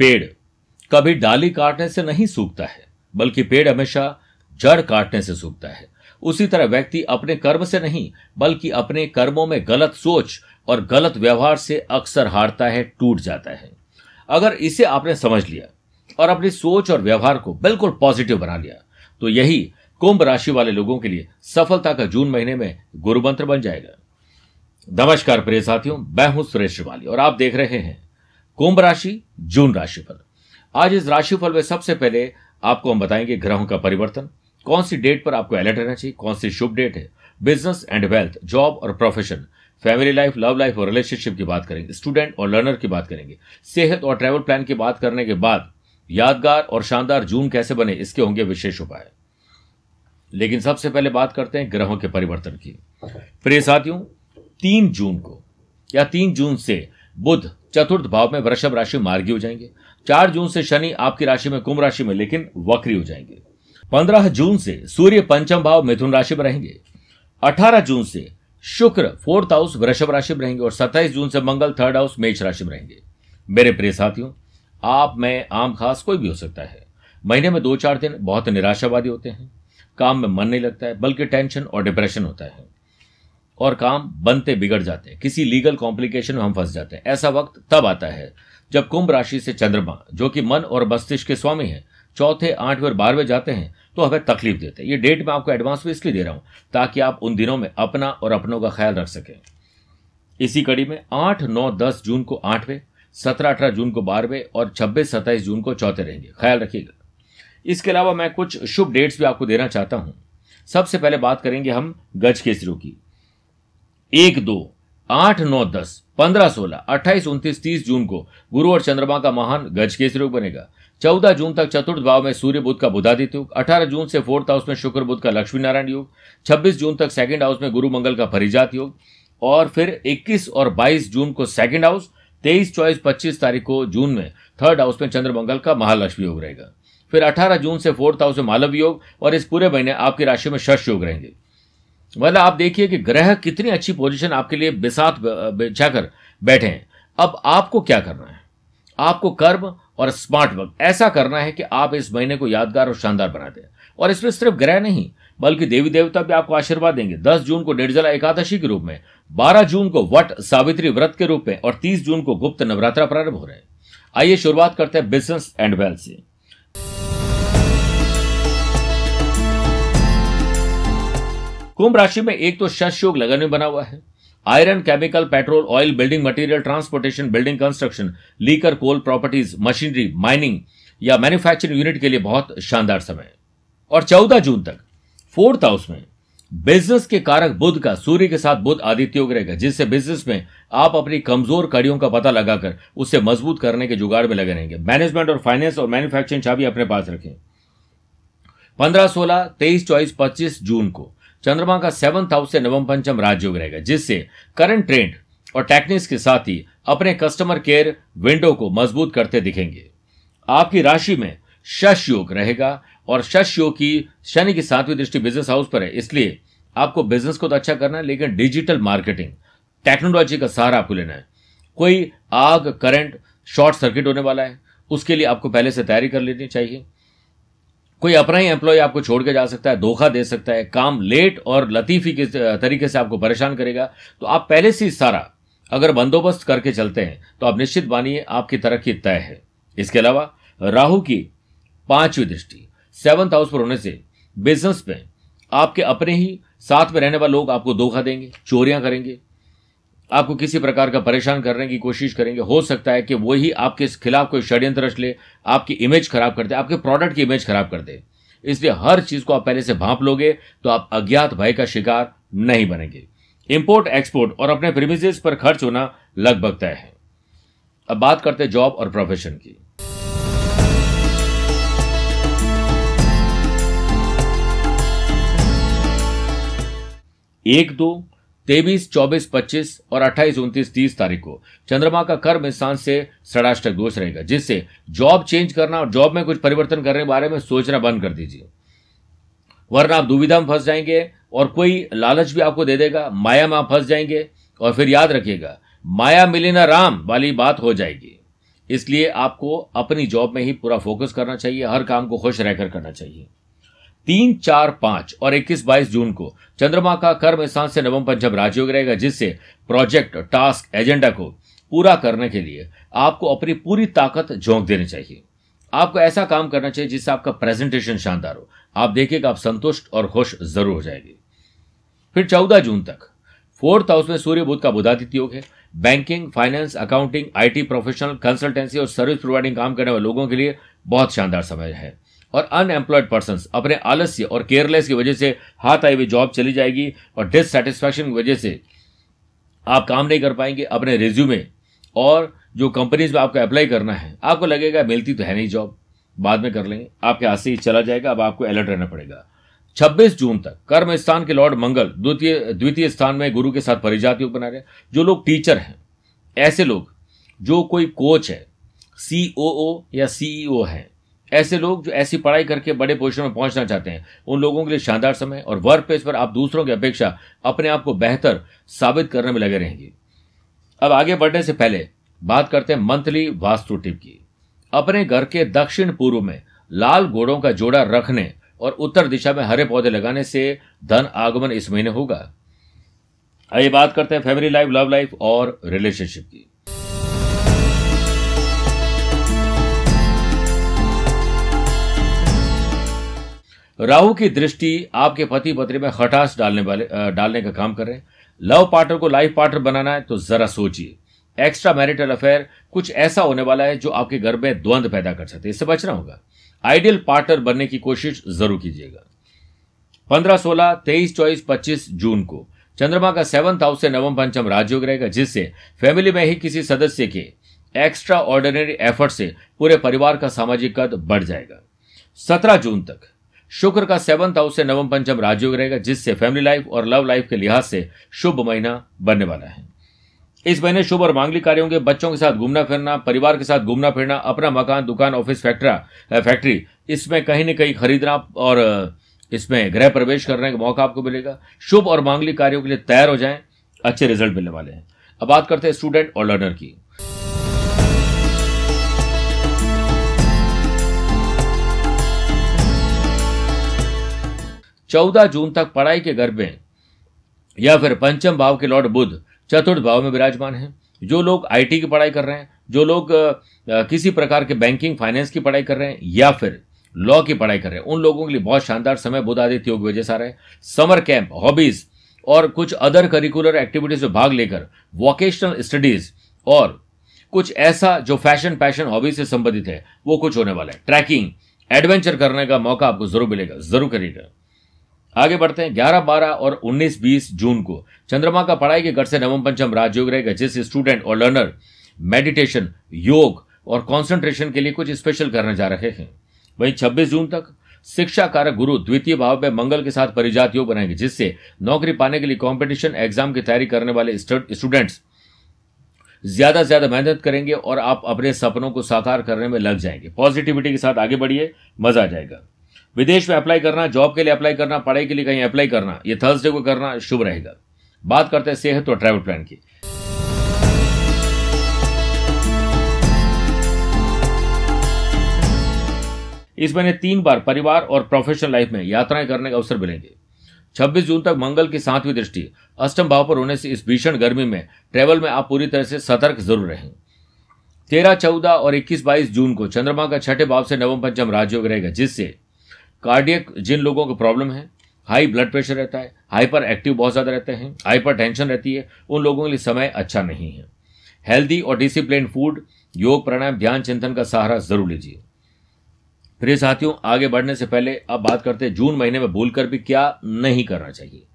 पेड़। कभी डाली काटने से नहीं सूखता है, बल्कि पेड़ हमेशा जड़ काटने से सूखता है। उसी तरह व्यक्ति अपने कर्म से नहीं, बल्कि अपने कर्मों में गलत सोच और गलत व्यवहार से अक्सर हारता है, टूट जाता है। अगर इसे आपने समझ लिया और अपनी सोच और व्यवहार को बिल्कुल पॉजिटिव बना लिया तो यही कुंभ राशि वाले लोगों के लिए सफलता का जून महीने में गुरु मंत्र बन जाएगा। नमस्कार प्रिय साथियों, मैं हूँ सुरेश श्रिवाली और आप देख रहे हैं कुंभ राशि, जून राशिफल। आज इस राशिफल में सबसे पहले आपको हम बताएँगे ग्रहों का परिवर्तन। कौन सी डेट पर आपको अलर्ट रहना चाहिए? कौन सी शुभ डेट है? बिज़नेस एंड वेल्थ, जॉब और profession. Family life, love life और रिलेशनशिप की बात करेंगे। स्टूडेंट और लर्नर की बात करेंगे। सेहत और ट्रैवल प्लान की बात करने के बाद यादगार और शानदार जून कैसे बने, इसके होंगे विशेष उपाय। लेकिन सबसे पहले बात करते हैं ग्रहों के परिवर्तन की। प्रिय साथियों, तीन जून को, या तीन जून से बुध चतुर्थ भाव में वृषभ राशि मार्गी हो जाएँगे। चार जून से शनि आपकी राशि में कुंभ राशि में, लेकिन वक्री हो जाएँगे। पंद्रह जून से सूर्य पंचम भाव मिथुन राशि में रहेंगे। अठारह जून से शुक्र फोर्थ हाउस वृषभ राशि में रहेंगे और सत्ताईस जून से मंगल थर्ड हाउस मेष राशि में रहेंगे। मेरे प्रिय साथियों, आप, मैं, आम, खास, कोई भी हो सकता है। महीने में दो चार दिन बहुत निराशावादी होते हैं। काम में मन नहीं लगता है, बल्कि टेंशन और डिप्रेशन होता है। और काम बनते बिगड़ जाते हैं। किसी लीगल कॉम्प्लिकेशन में हम फंस जाते हैं। ऐसा वक्त तब आता है जब कुंभ राशि से चंद्रमा, जो कि मन और मस्तिष्क के स्वामी है, चौथे, आठवें और बारहवें जाते हैं तो हमें तकलीफ़ देते हैं। ये डेट मैं आपको एडवांस में इसलिए दे रहा हूँ, ताकि आप उन दिनों में अपना और अपनों का ख्याल रख सकें। इसी कड़ी में आठ, नौ, दस जून को आठवें, सत्रह, अठारह जून को बारहवें और छब्बीस, सत्ताईस जून को चौथे रहेंगे। ख्याल रखिएगा। इसके अलावा मैं कुछ शुभ डेट्स भी आपको देना चाहता हूँ। सबसे पहले बात करेंगे हम गज केसरियों की। एक दो आठ नौ दस पंद्रह सोलह अट्ठाईस उनतीस तीस जून को गुरु और चंद्रमा का महान गज केसरी बनेगा। चौदह जून तक चतुर्थ भाव में सूर्य बुद्ध का बुधादित्य योग अठारह जून से फोर्थ हाउस में शुक्र बुद्ध का लक्ष्मी नारायण योग छब्बीस जून तक सेकंड हाउस में गुरु मंगल का परिजात योग और फिर 21 और 22 जून को सेकंड हाउस 23, चौबीस पच्चीस तारीख को जून में थर्ड हाउस में चंद्र मंगल का महालक्ष्मी योग रहेगा। फिर 18 जून से फोर्थ हाउस में मालव योग और इस पूरे महीने आपकी राशि में शश योग रहेंगे। मतलब आप देखिए कि ग्रह कितनी अच्छी पोजीशन आपके लिए बिसात बिछाकर बैठे हैं। अब आपको क्या करना है? आपको कर्म और स्मार्ट वर्क ऐसा करना है कि आप इस महीने को यादगार और शानदार बना दें। और इसमें सिर्फ़ ग्रह नहीं, बल्कि देवी देवता भी आपको आशीर्वाद देंगे। 10 जून को निर्जला एकादशी के रूप में 12 जून को वट सावित्री व्रत के रूप में, और 30 जून को गुप्त नवरात्रा प्रारंभ हो रहे हैं। आइए शुरुआत करते हैं बिज़नेस एंड वेल्थ से। कुंभ राशि में एक तो शश योग लगन में बना हुआ है। Iron, chemical, petrol, oil, building material, transportation, building construction, liquor, coal properties, machinery, mining या मैन्युफैक्चरिंग यूनिट के लिए बहुत शानदार समय है। और चौदह जून तक, फोर्थ हाउस में, बिज़नेस के कारक बुद्ध का, सूर्य के साथ बुद्ध आदित्य योग रहेगा, जिससे बिज़नेस में आप अपनी कमज़ोर कड़ियों का पता लगाकर उसे मज़बूत करने के जुगाड़ में लगे रहेंगे। मैनेजमेंट और फाइनेंस और मैन्युफैक्चरिंग चाबी अपने पास रखें। पंद्रह, सोलह, तेईस, चौबीस, पच्चीस जून को चंद्रमा का सेवंथ हाउस से नवम पंचम राजयोग रहेगा, जिससे करंट ट्रेंड और टेक्निक्स के साथ ही अपने कस्टमर केयर विंडो को मज़बूत करते दिखेंगे। आपकी राशि में शश योग रहेगा और शश योग की शनि की सातवीं दृष्टि बिज़नेस हाउस पर है, इसलिए आपको बिज़नेस को तो अच्छा करना है, लेकिन डिजिटल मार्केटिंग टेक्नोलॉजी का सहारा आपको लेना है। कोई आग करंट शॉर्ट सर्किट होने वाला है, उसके लिए आपको पहले से तैयारी कर लेनी चाहिए। कोई अपना ही एम्प्लॉय आपको छोड़ के जा सकता है, धोखा दे सकता है, काम लेट और लतीफी के तरीके से आपको परेशान करेगा। तो आप पहले से सारा अगर बंदोबस्त करके चलते हैं तो आप निश्चित मानिए आपकी तरक्की तय है। इसके अलावा, राहु की पांचवी दृष्टि सेवंथ हाउस पर होने से बिज़नेस में आपके अपने ही साथ में रहने वाले लोग आपको धोखा देंगे, चोरियाँ करेंगे। आपको किसी प्रकार का परेशान करने की कोशिश करेंगे, हो सकता है कि वही आपके खिलाफ कोई षड्यंत्र रच ले, आपकी इमेज खराब कर दे, आपके प्रोडक्ट की इमेज खराब कर दे। इसलिए हर चीज़ को आप पहले से भांप लोगे तो आप अज्ञात भय का शिकार नहीं बनेंगे। इंपोर्ट एक्सपोर्ट और अपने प्रीमिजेस पर खर्च होना लगभग तय है। अब बात करते हैं जॉब और प्रोफेशन की। एक दो तेईस, चौबीस, पच्चीस और अट्ठाईस, उनतीस, तीस तारीख को चंद्रमा का कर्म स्थान से षडाष्टक दोष रहेगा, जिससे जॉब चेंज करना और जॉब में कुछ परिवर्तन करने के बारे में सोचना बंद कर दीजिए। वरना आप दुविधा में फंस जाएँगे और कोई लालच भी आपको दे देगा, माया में आप फंस जाएँगे और फिर याद रखिएगा, माया मिली ना राम, वाली बात हो जाएगी। इसलिए आपको अपनी जॉब में ही पूरा फोकस करना चाहिए, हर काम को खुश रहकर करना चाहिए। तीन चार पाँच और इक्कीस बाईस जून को चंद्रमा का कर्म स्थान से नवम पंचम राजयोग रहेगा, जिससे प्रोजेक्ट, टास्क, एजेंडा को पूरा करने के लिए आपको अपनी पूरी ताकत झोंक देनी चाहिए। आपको ऐसा काम करना चाहिए जिससे आपका प्रेजेंटेशन शानदार हो। आप देखिएगा, आप संतुष्ट और खुश ज़रूर हो जाएगी। फिर चौदह जून तक फोर्थ हाउस में सूर्य बुद्ध का बुधादित्य योग है। Banking, finance, accounting, IT, professional, consultancy और सर्विस प्रोवाइडिंग काम करने वाले लोगों के लिए बहुत शानदार समय है। और अनएम्प्लॉयड पर्सन अपने आलस्य और केयरलेस की वजह से हाथ आई हुई जॉब चली जाएगी और डिससेटिस्फैक्शन की वजह से आप काम नहीं कर पाएँगे अपने रिज्यूमे और जो कंपनीज़ में आपको अप्लाई करना है, आपको लगेगा मिलती तो है नहीं जॉब बाद में कर लेंगे। आपके हाथ से ही चला जाएगा, अब आपको अलर्ट रहना पड़ेगा। 26 जून तक कर्म स्थान के लॉर्ड मंगल द्वितीय द्वितीय स्थान में गुरु के साथ परिजात योग बना रहे जो लोग टीचर हैं, ऐसे लोग, जो कोई कोच है सीओओ या सीईओ है ऐसे लोग जो ऐसी पढ़ाई करके बड़े पोजिशन में पहुँचना चाहते हैं, उन लोगों के लिए शानदार समय और वर्क प्लेस पर आप दूसरों की अपेक्षा अपने आप को बेहतर साबित करने में लगे रहेंगे। अब आगे बढ़ने से पहले बात करते हैं मंथली वास्तु टिप की। अपने घर के दक्षिण पूर्व में लाल घोड़ों का जोड़ा रखने और उत्तर दिशा में हरे पौधे लगाने से धन आगमन इस महीने होगा। आइए बात करते हैं फैमिली लाइफ लव लाइफ और रिलेशनशिप की। राहु की दृष्टि आपके पति पत्नी में खटास डालने वाले डालने का काम कर रहे हैं। लव पार्टनर को लाइफ पार्टनर बनाना है तो जरा सोचिए। एक्स्ट्रा मैरिटल अफेयर कुछ ऐसा होने वाला है जो आपके घर में द्वंद पैदा कर सकते हैं। इससे बचना होगा। आइडियल पार्टनर बनने की कोशिश ज़रूर कीजिएगा। पंद्रह, सोलह, तेईस, चौबीस, पच्चीस जून को चंद्रमा का सेवंथ हाउस से नवम पंचम राजयोग रहेगा, जिससे फैमिली में ही किसी सदस्य के एक्स्ट्रा ऑर्डिनरी एफर्ट से पूरे परिवार का सामाजिक कद बढ़ जाएगा। सत्रह जून तक शुक्र का सेवंथ हाउस से नवम पंचम राजयोग रहेगा, जिससे फैमिली लाइफ और लव लाइफ के लिहाज से शुभ महीना बनने वाला है। इस महीने शुभ और मांगलिक कार्यों के बच्चों के साथ घूमना फिरना, परिवार के साथ घूमना फिरना, अपना मकान, दुकान ऑफ़िस फैक्ट्रा फैक्ट्री इसमें कहीं न कहीं खरीदना और इसमें गृह प्रवेश करने का मौका आपको मिलेगा। शुभ और मांगलिक कार्यों के लिए तैयार हो जाएँ, अच्छे रिज़ल्ट मिलने वाले हैं। अब बात करते हैं स्टूडेंट और लर्नर की। चौदह जून तक पढ़ाई के घर में या फिर पंचम भाव के लॉर्ड बुद्ध चतुर्थ भाव में विराजमान है। जो लोग आईटी की पढ़ाई कर रहे हैं, जो लोग किसी प्रकार के बैंकिंग, फाइनेंस की पढ़ाई कर रहे हैं या फिर लॉ की पढ़ाई कर रहे हैं, उन लोगों के लिए बहुत शानदार समय बुध आदित्य योग वजह से आ रहे हैं। समर कैंप, हॉबीज और कुछ अदर करिकुलर एक्टिविटीज़ में भाग लेकर वोकेशनल स्टडीज़ और कुछ ऐसा जो फ़ैशन पैशन हॉबीज से संबंधित है, वो कुछ होने वाला है। ट्रैकिंग एडवेंचर करने का मौका आपको ज़रूर मिलेगा, ज़रूर करिएगा। आगे बढ़ते हैं। 11, 12 और 19, 20 जून को। चंद्रमा का पढ़ाई के घर से नवम पंचम राजयोग रहेगा जिस स्टूडेंट और लर्नर मेडिटेशन योग और कंसंट्रेशन के लिए कुछ स्पेशल करने जा रहे हैं। वहीं 26 जून तक शिक्षा कारक गुरु द्वितीय भाव में मंगल के साथ परिजात योग बनाएँगे जिससे नौकरी पाने के लिए कंपटीशन एग्ज़ाम की तैयारी करने वाले स्टूडेंट्स ज़्यादा से ज़्यादा मेहनत करेंगे और आप अपने सपनों को साकार करने में लग जाएँगे। पॉजिटिविटी के साथ आगे बढ़िए मज़ा आ जाएगा। विदेश में अप्लाई करना, जॉब के लिए अप्लाई करना, पढ़ाई के लिए कहीं अप्लाई करना, ये थर्सडे को करना शुभ रहेगा। बात करते हैं सेहत और ट्रैवल प्लान की। इस महीने तीन बार परिवार और प्रोफेशनल लाइफ में यात्राएँ करने का अवसर मिलेंगे। 26 जून तक मंगल की सातवीं दृष्टि, अष्टम भाव पर होने से इस भीषण गर्मी में ट्रेवल में आप पूरी तरह से सतर्क ज़रूर रहें। तेरह, चौदह और इक्कीस, बाईस जून को चंद्रमा का छठे भाव से नवम पंचम राजयोग रहेगा, जिससे कार्डियक जिन लोगों को प्रॉब्लम है, हाई ब्लड प्रेशर रहता है हाइपर एक्टिव बहुत ज़्यादा रहते हैं हाइपर टेंशन रहती है, उन लोगों के लिए समय अच्छा नहीं है। हेल्दी और डिसिप्लिन फ़ूड, योग प्राणायाम, ध्यान चिंतन का सहारा ज़रूर लीजिए। प्रिय साथियों, आगे बढ़ने से पहले अब बात करते हैं, जून महीने में भूलकर भी क्या नहीं करना चाहिए।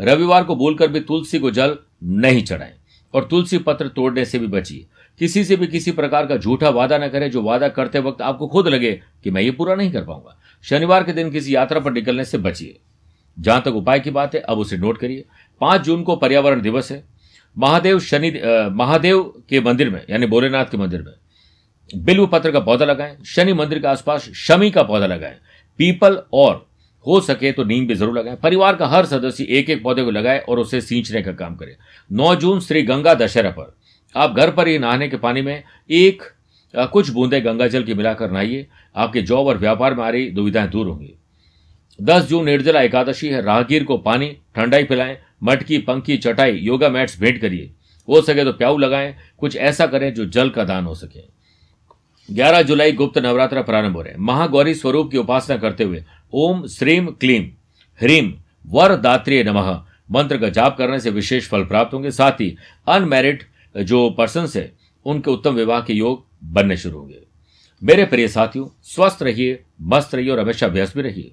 रविवार को भूलकर भी तुलसी को जल नहीं चढ़ाएँ। और तुलसी पत्र तोड़ने से भी बचिए किसी से भी किसी प्रकार का झूठा वादा न करें, जो वादा करते वक्त आपको खुद लगे कि मैं ये पूरा नहीं कर पाऊँगा। शनिवार के दिन किसी यात्रा पर निकलने से बचिए। जहाँ तक उपाय की बात है, अब उसे नोट करिए। पाँच जून को पर्यावरण दिवस है। महादेव शनि महादेव के मंदिर में, यानी भोलेनाथ के मंदिर में, बिल्व पत्र का पौधा लगाएँ। शनि मंदिर के आसपास शमी का पौधा लगाएँ। पीपल और हो सके तो नीम भी ज़रूर लगाएँ। परिवार का हर सदस्य एक एक पौधे को लगाए और उसे सींचने का काम करे। नौ जून, श्री गंगा दशहरा पर। आप घर पर ही नहाने के पानी में एक कुछ बूंदे गंगा जल की मिलाकर नहाइए। आपके जॉब और व्यापार में आ रही दुविधाएँ दूर होंगी। दस जून, निर्जला एकादशी है। राहगीर को पानी, ठंडाई पिलाएँ। मटकी, पंखी, चटाई, योगा मैट्स भेंट करिए। हो सके तो प्याऊ लगाएँ। कुछ ऐसा करें जो जल का दान हो सके। 11 जुलाई गुप्त नवरात्र प्रारंभ हो रहे हैं। महागौरी स्वरूप की उपासना करते हुए ओम श्रीम क्लीम, ह्रीम, वर दात्रिय नमः। मंत्र का जाप करने से विशेष फल प्राप्त होंगे। साथ ही अनमेरिड जो पर्सन है, उनके उत्तम विवाह के योग बनने शुरू होंगे। मेरे प्रिय साथियों, स्वस्थ रहिए, मस्त रहिए और हमेशा व्यस्त भी रहिए।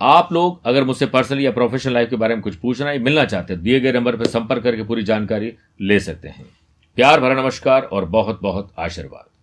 आप लोग अगर मुझसे पर्सनल या प्रोफेशनल लाइफ के बारे में कुछ पूछना है मिलना चाहते हैं, दिए गए नंबर पर संपर्क करके पूरी जानकारी ले सकते हैं। प्यार भरा नमस्कार और बहुत बहुत आशीर्वाद।